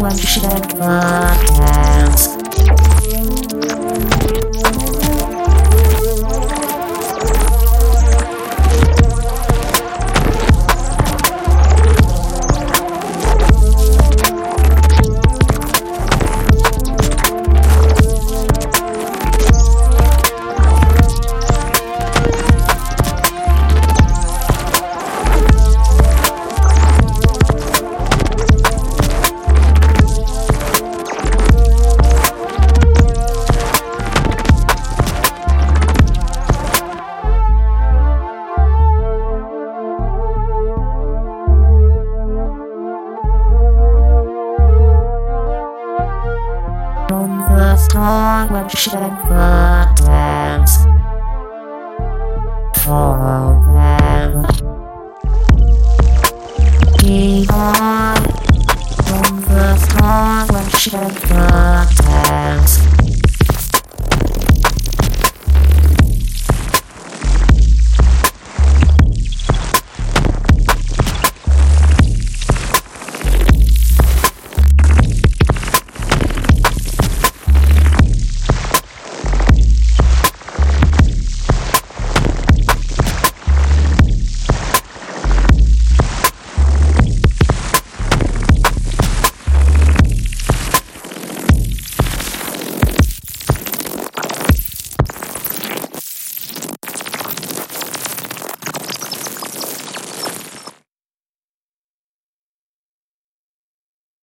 one check my hands. Shake the dance for them. Be on from the floor and shake the dance.